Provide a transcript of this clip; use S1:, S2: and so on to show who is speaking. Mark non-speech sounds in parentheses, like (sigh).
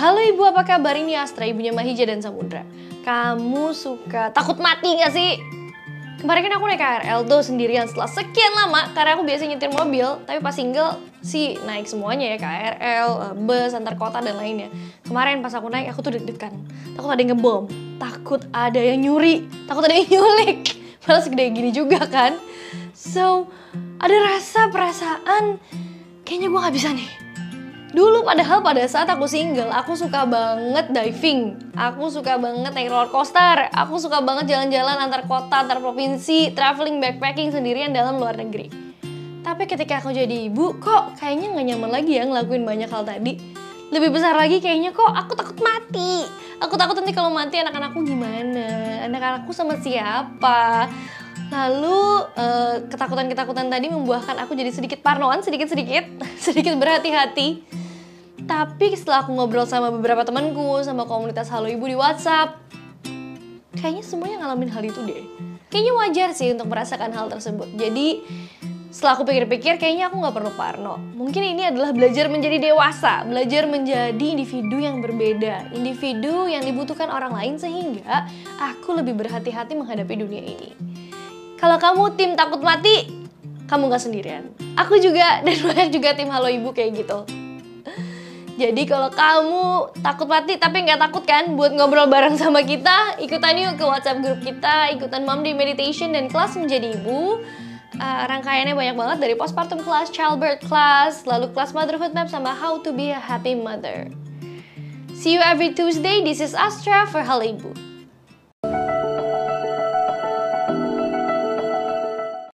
S1: Hai ibu apa kabar? Ini Astra ibunya Mahija dan Samudra. Kamu suka takut mati gak sih? Kemarin kan aku naik KRL tuh sendirian setelah sekian lama Karena aku biasa nyetir mobil Tapi pas single sih naik semuanya ya KRL, eh, bus, antar kota dan lainnya. Kemarin pas aku naik aku tuh deg-degan. Takut ada yang ngebom Takut ada yang nyuri Takut ada yang nyulik. (laughs) Malah segede gini juga kan. So ada rasa perasaan Kayaknya gue gak bisa nih Dulu padahal pada saat aku single, aku suka banget diving. Aku suka banget naik roller coaster. Aku suka banget jalan-jalan antar kota, antar provinsi, traveling backpacking sendirian dalam luar negeri. Tapi ketika aku jadi ibu, kok kayaknya nggak nyaman lagi ya ngelakuin banyak hal tadi. Lebih besar lagi kayaknya kok aku takut mati. Aku takut nanti kalau mati anak-anakku gimana? Anak-anakku sama siapa? Lalu eh, ketakutan-ketakutan tadi membuahkan aku jadi sedikit parnoan, sedikit-sedikit, (laughs) sedikit berhati-hati. Tapi setelah aku ngobrol sama beberapa temanku, sama komunitas Halo Ibu di WhatsApp, kayaknya semuanya ngalamin hal itu deh. Kayaknya wajar sih untuk merasakan hal tersebut. Jadi setelah aku pikir-pikir, kayaknya aku nggak perlu parno. Mungkin ini adalah belajar menjadi dewasa, belajar menjadi individu yang berbeda, individu yang dibutuhkan orang lain sehingga aku lebih berhati-hati menghadapi dunia ini. Kalau kamu tim takut mati, kamu nggak sendirian. Aku juga (laughs) dan banyak juga tim Halo Ibu kayak gitu. Jadi kalau kamu takut mati tapi nggak takut kan buat ngobrol bareng sama kita, ikutan yuk ke WhatsApp grup kita, ikutan Mom Day Meditation dan kelas menjadi ibu. Uh, rangkaiannya banyak banget dari postpartum class, childbirth class, lalu kelas motherhood map sama how to be a happy mother. See you every Tuesday. This is Astra for Ibu.